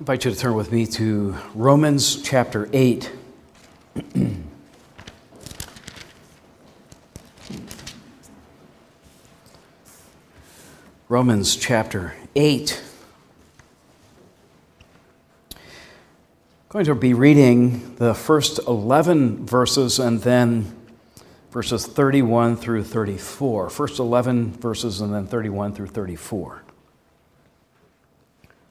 invite you to turn with me to Romans chapter 8. Romans chapter 8. I'm going to be reading the first 11 verses and then verses 31 through 34. First 11 verses and then 31 through 34.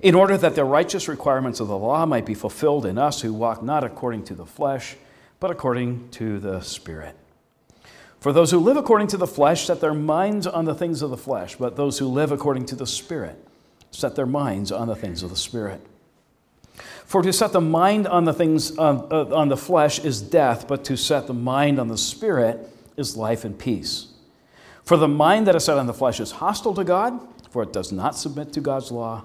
in order that the righteous requirements of the law might be fulfilled in us who walk not according to the flesh, but according to the Spirit. For those who live according to the flesh set their minds on the things of the flesh, but those who live according to the Spirit set their minds on the things of the Spirit. For to set the mind on the things on, uh, on the flesh is death, but to set the mind on the Spirit is life and peace. For the mind that is set on the flesh is hostile to God, for it does not submit to God's law.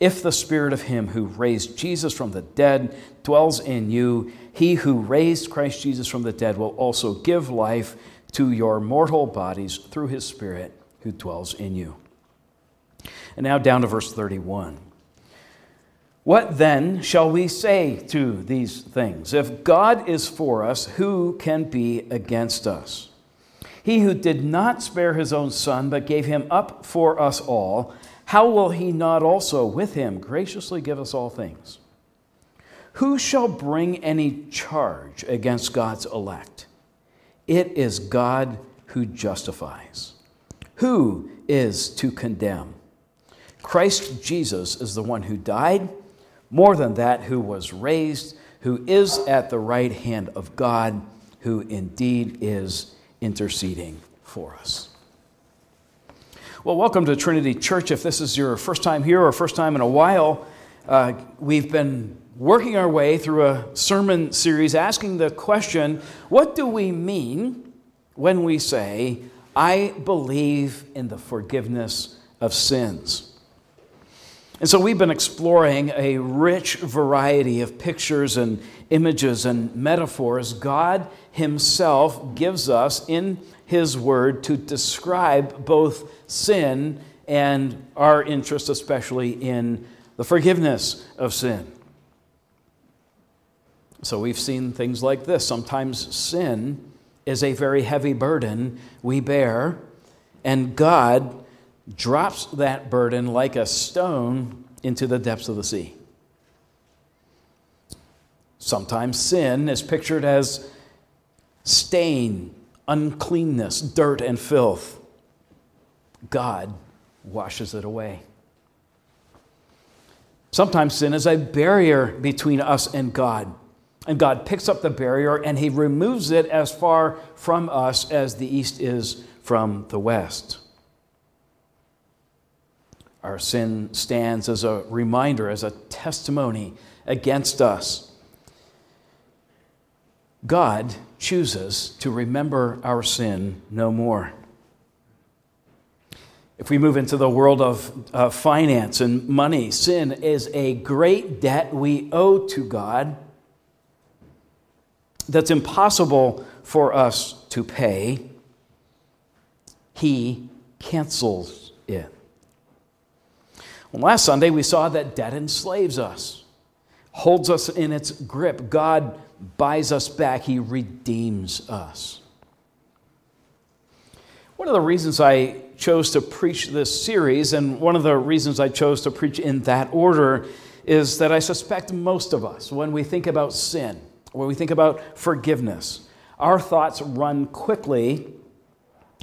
If the Spirit of Him who raised Jesus from the dead dwells in you, He who raised Christ Jesus from the dead will also give life to your mortal bodies through His Spirit who dwells in you. And now down to verse 31. What then shall we say to these things? If God is for us, who can be against us? He who did not spare his own son, but gave him up for us all, how will he not also with him graciously give us all things? Who shall bring any charge against God's elect? It is God who justifies. Who is to condemn? Christ Jesus is the one who died, more than that, who was raised, who is at the right hand of God, who indeed is interceding for us. Well, welcome to Trinity Church. If this is your first time here or first time in a while, uh, we've been working our way through a sermon series asking the question what do we mean when we say, I believe in the forgiveness of sins? And so we've been exploring a rich variety of pictures and images and metaphors God Himself gives us in His Word to describe both sin and our interest, especially in the forgiveness of sin. So we've seen things like this. Sometimes sin is a very heavy burden we bear, and God drops that burden like a stone into the depths of the sea. Sometimes sin is pictured as stain, uncleanness, dirt, and filth. God washes it away. Sometimes sin is a barrier between us and God. And God picks up the barrier and he removes it as far from us as the east is from the west. Our sin stands as a reminder, as a testimony against us. God chooses to remember our sin no more. If we move into the world of uh, finance and money, sin is a great debt we owe to God that's impossible for us to pay. He cancels it. Last Sunday, we saw that debt enslaves us, holds us in its grip. God buys us back, He redeems us. One of the reasons I chose to preach this series, and one of the reasons I chose to preach in that order, is that I suspect most of us, when we think about sin, when we think about forgiveness, our thoughts run quickly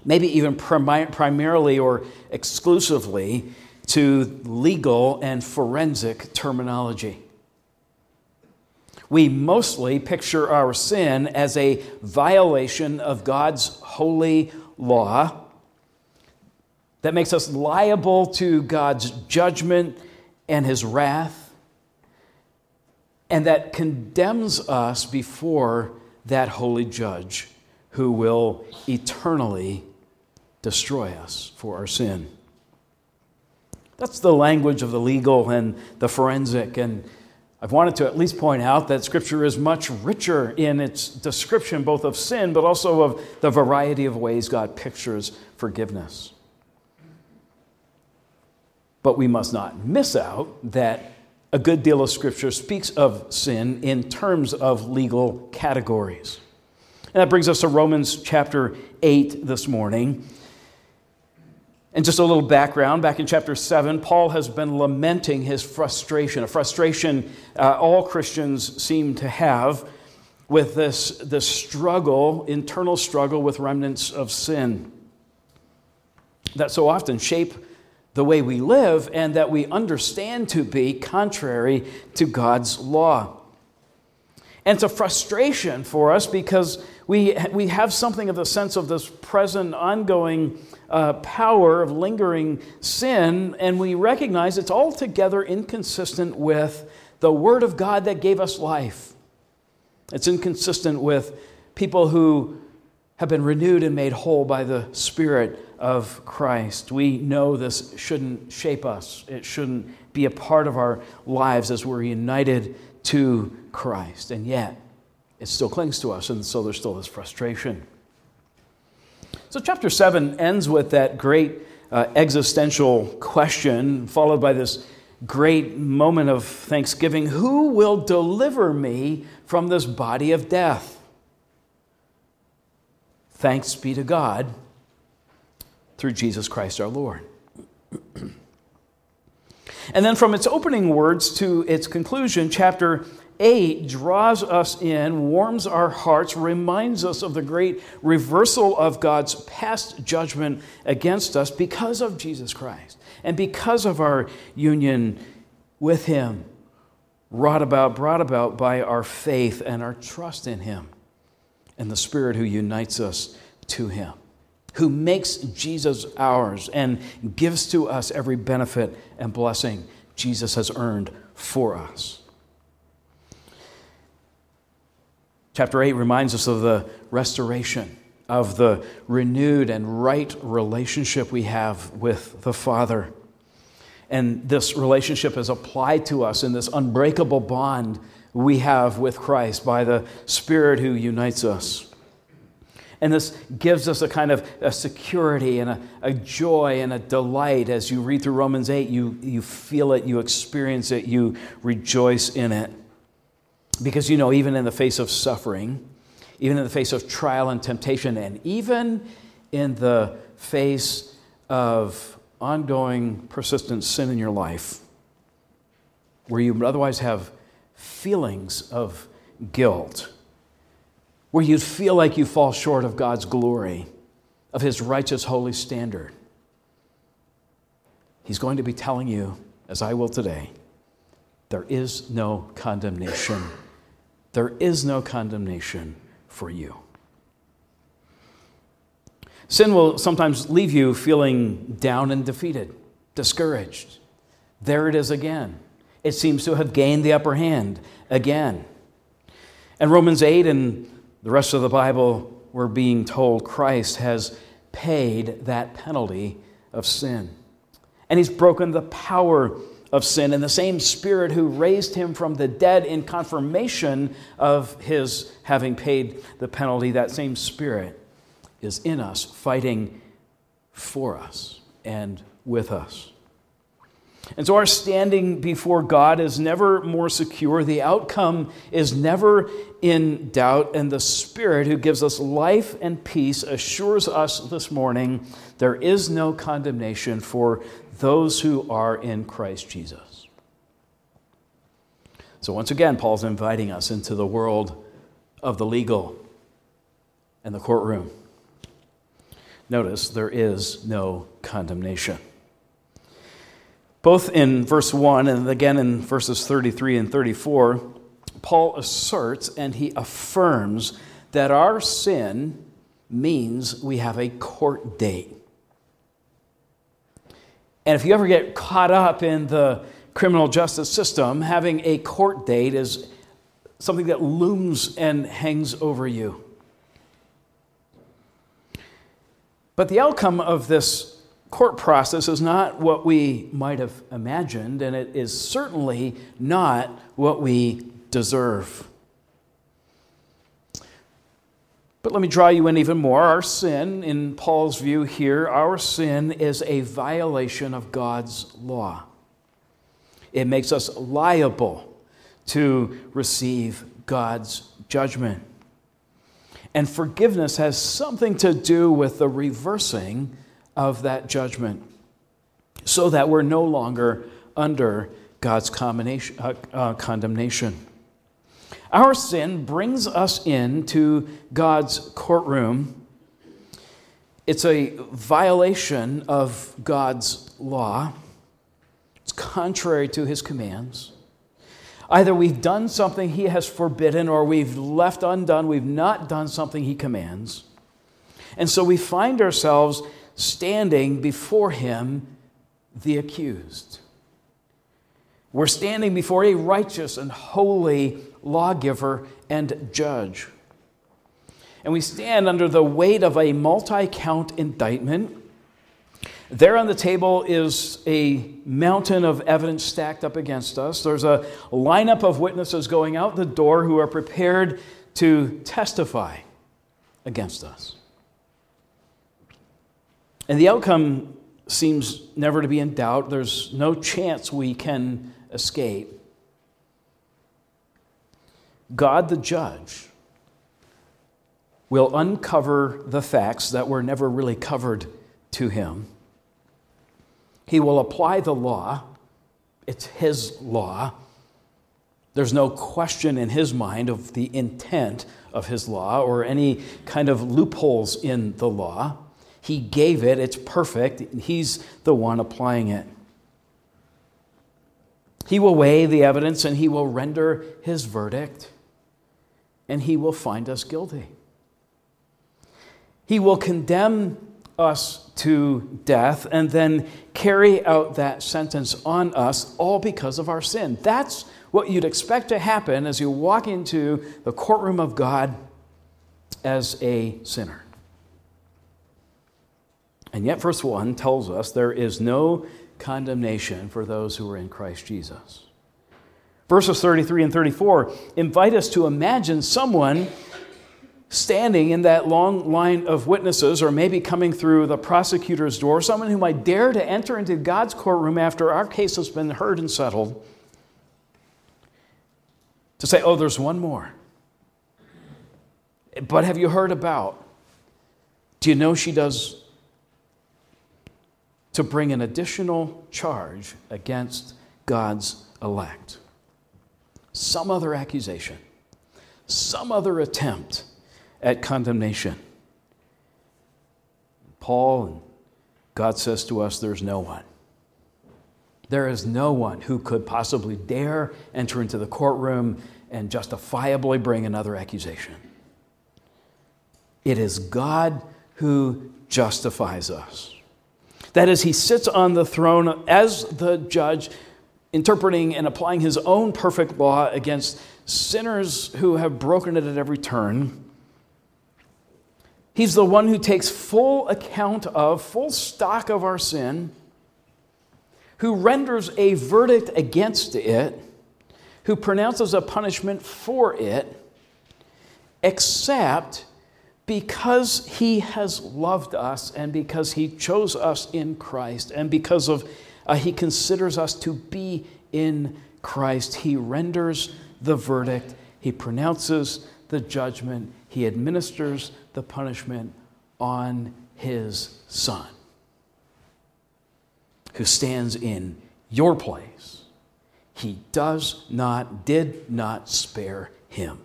maybe even prim- primarily or exclusively to legal and forensic terminology. We mostly picture our sin as a violation of God's holy law that makes us liable to God's judgment and his wrath, and that condemns us before that holy judge who will eternally destroy us for our sin. That's the language of the legal and the forensic. And I've wanted to at least point out that Scripture is much richer in its description both of sin, but also of the variety of ways God pictures forgiveness. But we must not miss out that a good deal of Scripture speaks of sin in terms of legal categories. And that brings us to Romans chapter 8 this morning. And just a little background back in chapter 7, Paul has been lamenting his frustration, a frustration uh, all Christians seem to have with this, this struggle, internal struggle with remnants of sin that so often shape the way we live and that we understand to be contrary to God's law. And it's a frustration for us because we, we have something of the sense of this present, ongoing uh, power of lingering sin, and we recognize it's altogether inconsistent with the Word of God that gave us life. It's inconsistent with people who have been renewed and made whole by the Spirit of Christ. We know this shouldn't shape us, it shouldn't be a part of our lives as we're united to Christ. And yet, it still clings to us, and so there's still this frustration. So, chapter 7 ends with that great uh, existential question, followed by this great moment of thanksgiving Who will deliver me from this body of death? Thanks be to God through Jesus Christ our Lord. and then from its opening words to its conclusion, chapter 8 draws us in, warms our hearts, reminds us of the great reversal of God's past judgment against us because of Jesus Christ and because of our union with Him, wrought about, brought about by our faith and our trust in Him and the Spirit who unites us to Him, who makes Jesus ours and gives to us every benefit and blessing Jesus has earned for us. Chapter 8 reminds us of the restoration, of the renewed and right relationship we have with the Father. And this relationship is applied to us in this unbreakable bond we have with Christ by the Spirit who unites us. And this gives us a kind of a security and a, a, joy and a delight as you read through Romans 8. You, you feel it, you experience it, you rejoice in it. Because you know, even in the face of suffering, even in the face of trial and temptation, and even in the face of ongoing, persistent sin in your life, where you would otherwise have feelings of guilt, where you'd feel like you fall short of God's glory, of His righteous, holy standard. He's going to be telling you, as I will today, there is no condemnation. There is no condemnation for you. Sin will sometimes leave you feeling down and defeated, discouraged. There it is again. It seems to have gained the upper hand again. And Romans 8 and the rest of the Bible, we're being told Christ has paid that penalty of sin. And he's broken the power of sin. And the same Spirit who raised him from the dead in confirmation of his having paid the penalty, that same Spirit is in us, fighting for us and with us. And so our standing before God is never more secure. The outcome is never in doubt. And the Spirit who gives us life and peace assures us this morning there is no condemnation for those who are in Christ Jesus. So once again, Paul's inviting us into the world of the legal and the courtroom. Notice there is no condemnation. Both in verse 1 and again in verses 33 and 34, Paul asserts and he affirms that our sin means we have a court date. And if you ever get caught up in the criminal justice system, having a court date is something that looms and hangs over you. But the outcome of this court process is not what we might have imagined, and it is certainly not what we deserve. But let me draw you in even more. Our sin, in Paul's view here, our sin is a violation of God's law. It makes us liable to receive God's judgment. And forgiveness has something to do with the reversing of that judgment so that we're no longer under God's uh, uh, condemnation. Our sin brings us into God's courtroom. It's a violation of God's law. It's contrary to his commands. Either we've done something he has forbidden or we've left undone, we've not done something he commands. And so we find ourselves standing before him, the accused. We're standing before a righteous and holy lawgiver and judge. And we stand under the weight of a multi count indictment there on the table is a mountain of evidence stacked up against us. There's a lineup of witnesses going out the door who are prepared to testify against us. And the outcome seems never to be in doubt. There's no chance we can escape. God the judge will uncover the facts that were never really covered to him. He will apply the law, it's His law. There's no question in His mind of the intent of His law or any kind of loopholes in the law. He gave it, it's perfect. He's the one applying it. He will weigh the evidence and he will render his verdict, and he will find us guilty. He will condemn us to death and then carry out that sentence on us, all because of our sin. That's what you'd expect to happen as you walk into the courtroom of God as a sinner. And yet, verse 1 tells us there is no condemnation for those who are in Christ Jesus. Verses 33 and 34 invite us to imagine someone standing in that long line of witnesses, or maybe coming through the prosecutor's door, someone who might dare to enter into God's courtroom after our case has been heard and settled, to say, Oh, there's one more. But have you heard about? Do you know she does to bring an additional charge against God's elect? Some other accusation, some other attempt at condemnation. Paul and God says to us, There's no one. There is no one who could possibly dare enter into the courtroom and justifiably bring another accusation. It is God who justifies us. That is, he sits on the throne as the judge, interpreting and applying his own perfect law against sinners who have broken it at every turn. He's the one who takes full account of, full stock of our sin, who renders a verdict against it, who pronounces a punishment for it, except because he has loved us and because he chose us in Christ and because of uh, he considers us to be in Christ, he renders the verdict, he pronounces the judgment, he administers the punishment on his son, who stands in your place. He does not, did not spare him,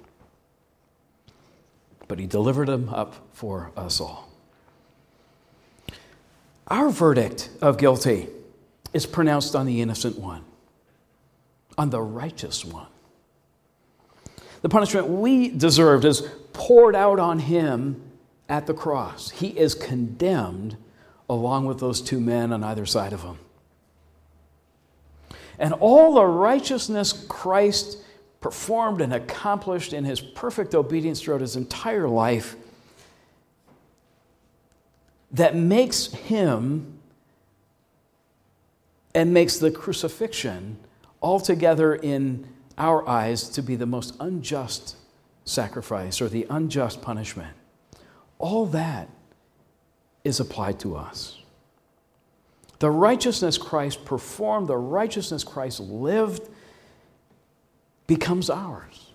but he delivered him up for us all. Our verdict of guilty is pronounced on the innocent one, on the righteous one. The punishment we deserved is poured out on him at the cross. He is condemned along with those two men on either side of him. And all the righteousness Christ performed and accomplished in his perfect obedience throughout his entire life that makes him and makes the crucifixion altogether in our eyes to be the most unjust sacrifice or the unjust punishment. All that is applied to us. The righteousness Christ performed, the righteousness Christ lived, becomes ours.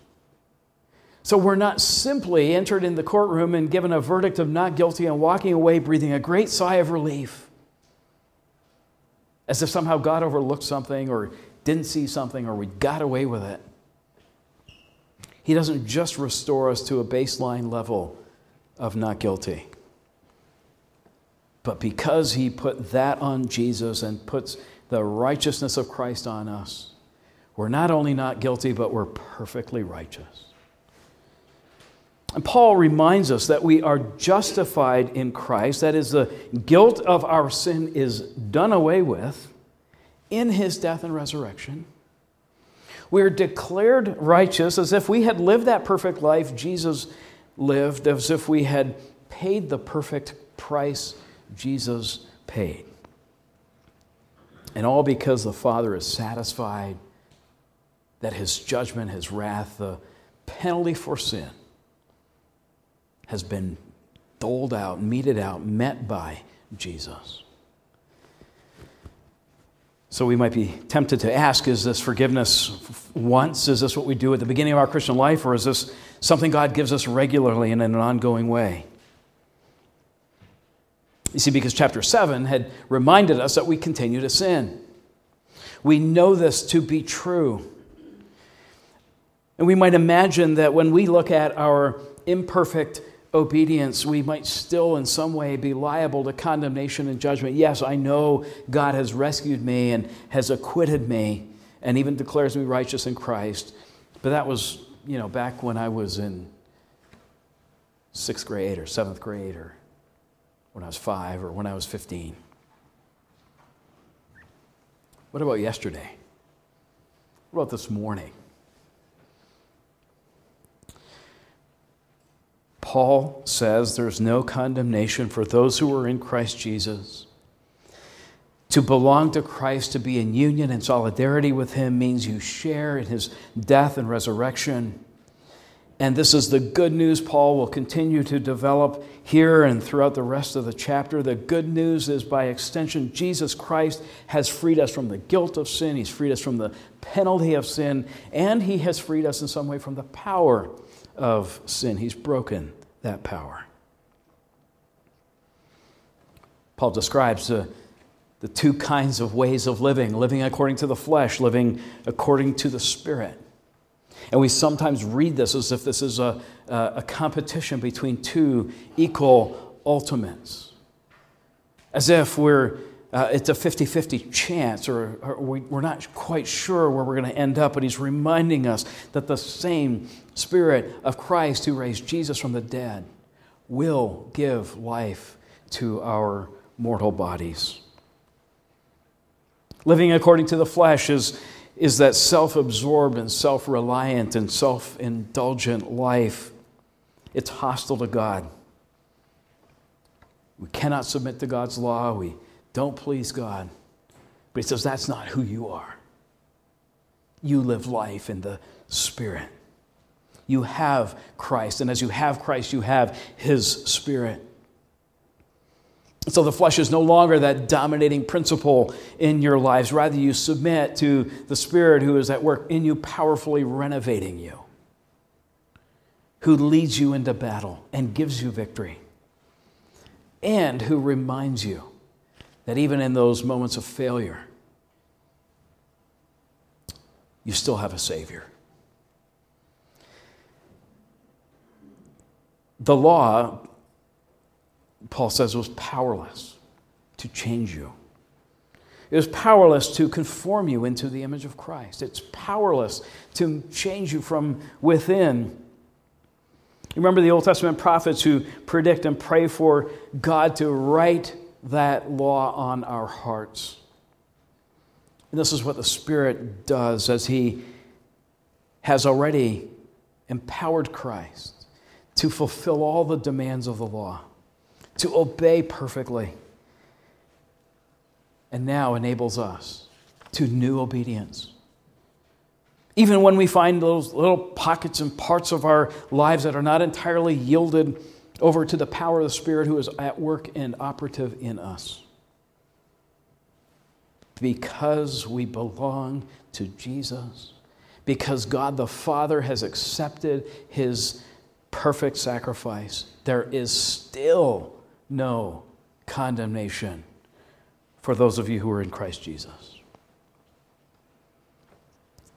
So we're not simply entered in the courtroom and given a verdict of not guilty and walking away breathing a great sigh of relief, as if somehow God overlooked something or didn't see something or we got away with it. He doesn't just restore us to a baseline level of not guilty. But because he put that on Jesus and puts the righteousness of Christ on us, we're not only not guilty, but we're perfectly righteous. And Paul reminds us that we are justified in Christ. That is, the guilt of our sin is done away with in his death and resurrection. We're declared righteous as if we had lived that perfect life Jesus lived, as if we had paid the perfect price Jesus paid. And all because the Father is satisfied that his judgment, his wrath, the penalty for sin has been doled out, meted out, met by Jesus. So we might be tempted to ask is this forgiveness once? Is this what we do at the beginning of our Christian life? Or is this something God gives us regularly and in an ongoing way? You see, because chapter 7 had reminded us that we continue to sin. We know this to be true. And we might imagine that when we look at our imperfect obedience, we might still in some way be liable to condemnation and judgment. Yes, I know God has rescued me and has acquitted me and even declares me righteous in Christ. But that was, you know, back when I was in sixth grade or seventh grade or when I was five or when I was 15. What about yesterday? What about this morning? Paul says there's no condemnation for those who are in Christ Jesus. To belong to Christ, to be in union and solidarity with Him, means you share in His death and resurrection. And this is the good news Paul will continue to develop here and throughout the rest of the chapter. The good news is, by extension, Jesus Christ has freed us from the guilt of sin, He's freed us from the penalty of sin, and He has freed us in some way from the power of sin. He's broken that power. Paul describes the, the two kinds of ways of living living according to the flesh, living according to the Spirit. And we sometimes read this as if this is a, a competition between two equal ultimates, as if we're uh, it's a 50 50 chance, or, or we, we're not quite sure where we're going to end up. But he's reminding us that the same Spirit of Christ who raised Jesus from the dead will give life to our mortal bodies. Living according to the flesh is, is that self absorbed and self reliant and self indulgent life. It's hostile to God. We cannot submit to God's law. We don't please God. But he says that's not who you are. You live life in the Spirit. You have Christ, and as you have Christ, you have His Spirit. So the flesh is no longer that dominating principle in your lives. Rather, you submit to the Spirit who is at work in you, powerfully renovating you, who leads you into battle and gives you victory, and who reminds you that even in those moments of failure, you still have a Savior. The law, Paul says, was powerless to change you. It was powerless to conform you into the image of Christ. It's powerless to change you from within. Remember the Old Testament prophets who predict and pray for God to write that law on our hearts. And this is what the Spirit does as He has already empowered Christ to fulfill all the demands of the law, to obey perfectly, and now enables us to new obedience. Even when we find those little pockets and parts of our lives that are not entirely yielded over to the power of the Spirit who is at work and operative in us. Because we belong to Jesus, because God the Father has accepted his perfect sacrifice, there is still no condemnation for those of you who are in Christ Jesus.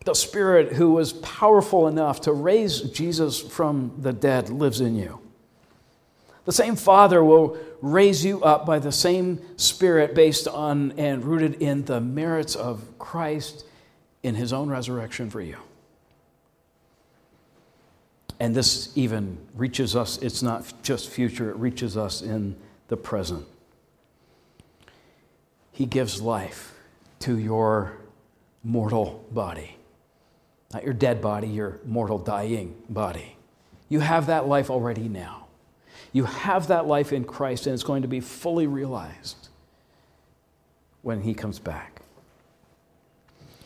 The Spirit who was powerful enough to raise Jesus from the dead lives in you. The same Father will raise you up by the same Spirit based on and rooted in the merits of Christ in his own resurrection for you. And this even reaches us, it's not just future, it reaches us in the present. He gives life to your mortal body. Not your dead body, your mortal dying body. You have that life already now. You have that life in Christ, and it's going to be fully realized when He comes back.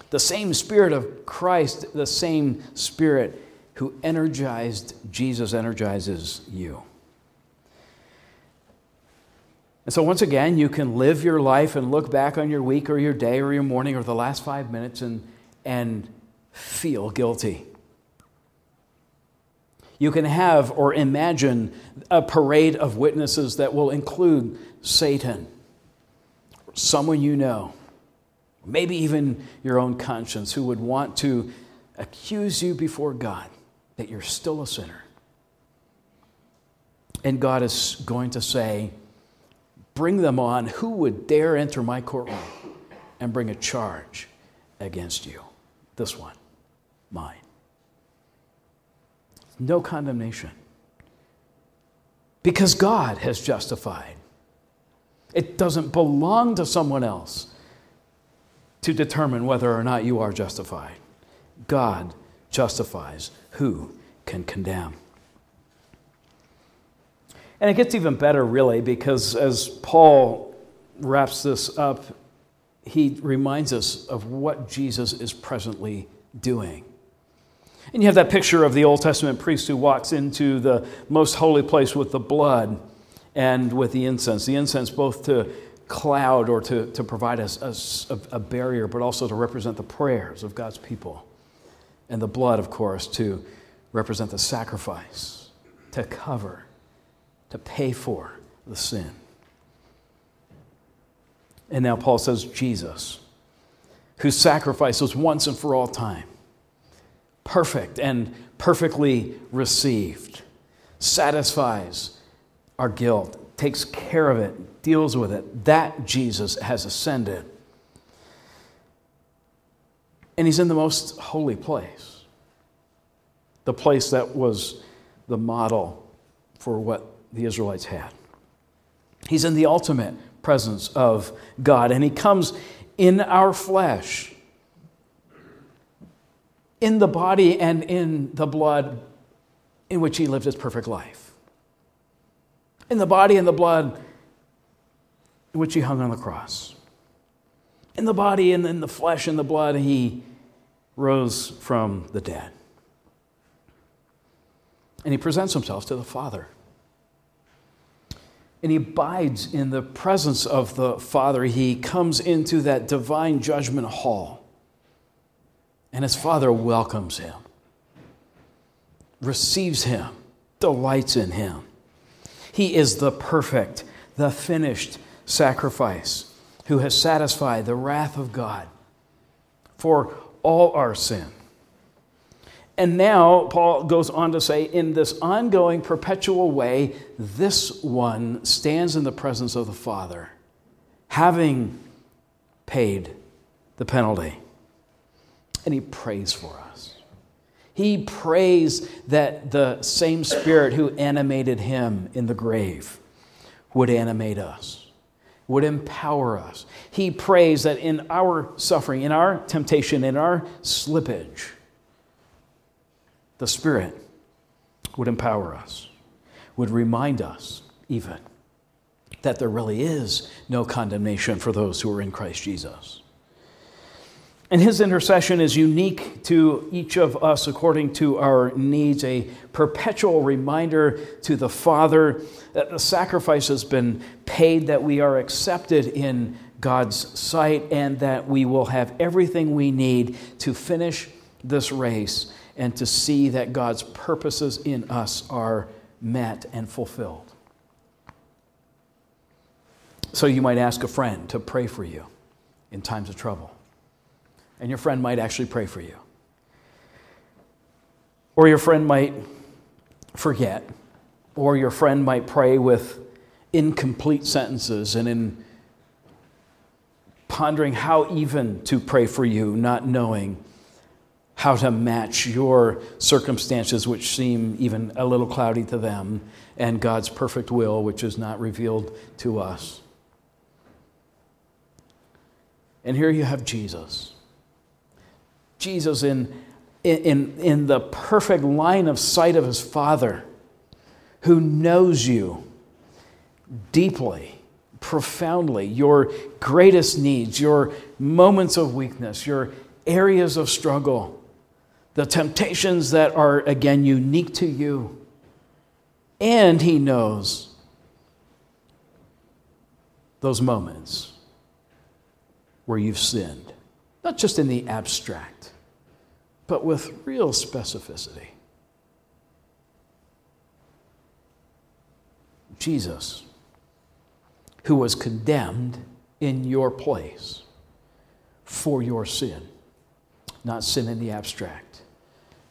The same Spirit of Christ, the same Spirit who energized Jesus, energizes you. And so, once again, you can live your life and look back on your week or your day or your morning or the last five minutes and, and feel guilty. You can have or imagine a parade of witnesses that will include Satan, someone you know, maybe even your own conscience, who would want to accuse you before God that you're still a sinner. And God is going to say, Bring them on. Who would dare enter my courtroom and bring a charge against you? This one, mine no condemnation. Because God has justified. It doesn't belong to someone else to determine whether or not you are justified. God justifies. Who can condemn? And it gets even better, really, because as Paul wraps this up, he reminds us of what Jesus is presently doing. And you have that picture of the Old Testament priest who walks into the most holy place with the blood and with the incense. The incense, both to cloud or to, to provide a, a, a barrier, but also to represent the prayers of God's people. And the blood, of course, to represent the sacrifice, to cover, to pay for the sin. And now Paul says, Jesus, whose sacrifice was once and for all time perfect and perfectly received, satisfies our guilt, takes care of it, deals with it. That Jesus has ascended. And he's in the most holy place, the place that was the model for what the Israelites had. He's in the ultimate presence of God, and he comes in our flesh in the body and in the blood in which he lived his perfect life. In the body and the blood in which he hung on the cross. In the body and in the flesh and the blood, he rose from the dead. And he presents himself to the Father. And he abides in the presence of the Father. He comes into that divine judgment hall and his father welcomes him, receives him, delights in him. He is the perfect, the finished sacrifice who has satisfied the wrath of God for all our sin. And now, Paul goes on to say, in this ongoing, perpetual way, this one stands in the presence of the Father having paid the penalty. And he prays for us. He prays that the same Spirit who animated him in the grave would animate us, would empower us. He prays that in our suffering, in our temptation, in our slippage, the Spirit would empower us, would remind us even that there really is no condemnation for those who are in Christ Jesus. And his intercession is unique to each of us according to our needs, a perpetual reminder to the Father that the sacrifice has been paid, that we are accepted in God's sight, and that we will have everything we need to finish this race and to see that God's purposes in us are met and fulfilled. So you might ask a friend to pray for you in times of trouble and your friend might actually pray for you. Or your friend might forget, or your friend might pray with incomplete sentences and in pondering how even to pray for you, not knowing how to match your circumstances, which seem even a little cloudy to them, and God's perfect will, which is not revealed to us. And here you have Jesus Jesus in, in, in the perfect line of sight of his Father, who knows you deeply, profoundly, your greatest needs, your moments of weakness, your areas of struggle, the temptations that are, again, unique to you. And he knows those moments where you've sinned, not just in the abstract but with real specificity. Jesus, who was condemned in your place for your sin, not sin in the abstract,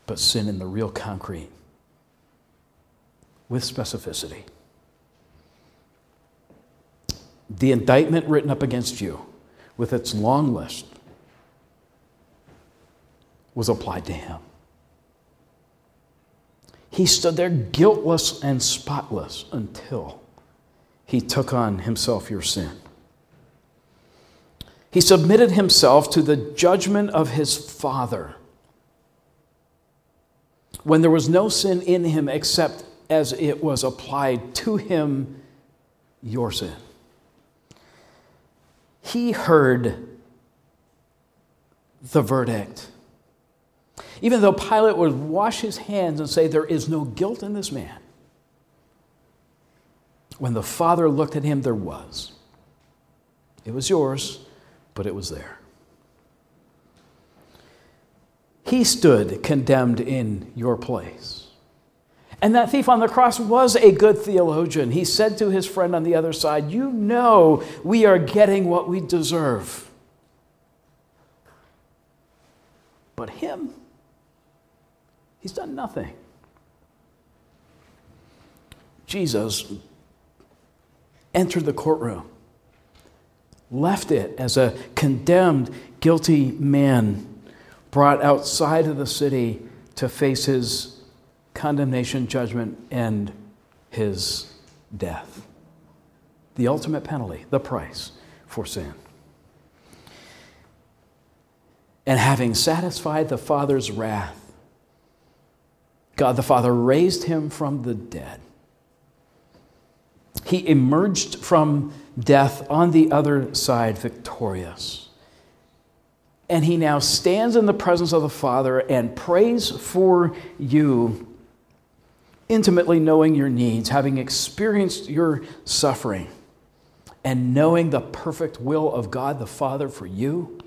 but sin in the real concrete, with specificity. The indictment written up against you, with its long list was applied to him. He stood there guiltless and spotless until he took on himself your sin. He submitted himself to the judgment of his Father when there was no sin in him except as it was applied to him, your sin. He heard the verdict even though Pilate would wash his hands and say, There is no guilt in this man, when the Father looked at him, there was. It was yours, but it was there. He stood condemned in your place. And that thief on the cross was a good theologian. He said to his friend on the other side, You know we are getting what we deserve. But him, He's done nothing. Jesus entered the courtroom, left it as a condemned, guilty man brought outside of the city to face his condemnation, judgment, and his death. The ultimate penalty, the price for sin. And having satisfied the Father's wrath, God the Father raised him from the dead. He emerged from death on the other side victorious. And he now stands in the presence of the Father and prays for you, intimately knowing your needs, having experienced your suffering, and knowing the perfect will of God the Father for you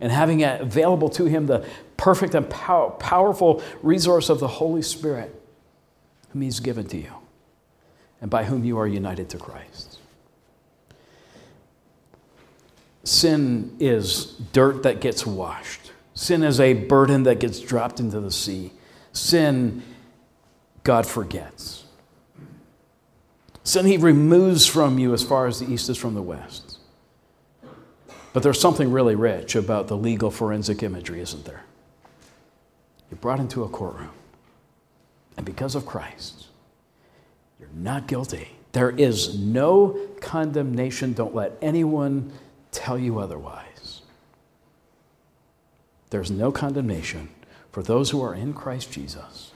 and having available to him the perfect and pow- powerful resource of the Holy Spirit, whom he's given to you and by whom you are united to Christ. Sin is dirt that gets washed. Sin is a burden that gets dropped into the sea. Sin, God forgets. Sin, He removes from you as far as the east is from the west. But there's something really rich about the legal forensic imagery, isn't there? You're brought into a courtroom, and because of Christ, you're not guilty. There is no condemnation. Don't let anyone tell you otherwise. There's no condemnation for those who are in Christ Jesus.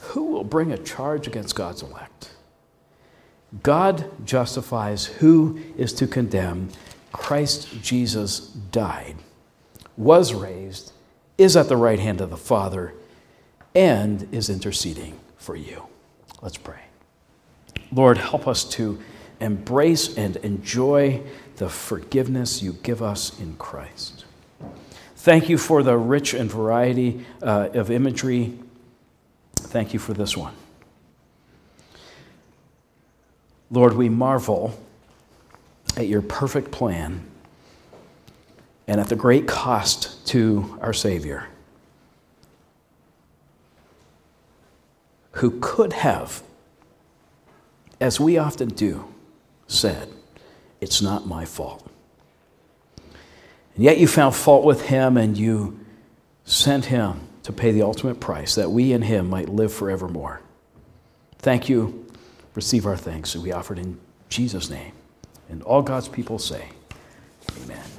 Who will bring a charge against God's elect? God justifies who is to condemn. Christ Jesus died, was raised, is at the right hand of the Father, and is interceding for you. Let's pray. Lord, help us to embrace and enjoy the forgiveness you give us in Christ. Thank you for the rich and variety uh, of imagery. Thank you for this one. Lord, we marvel at your perfect plan and at the great cost to our Savior, who could have, as we often do, said, It's not my fault. And yet you found fault with him and you sent him to pay the ultimate price that we and him might live forevermore. Thank you. Receive our thanks. that We offer it in Jesus' name. And all God's people say, Amen.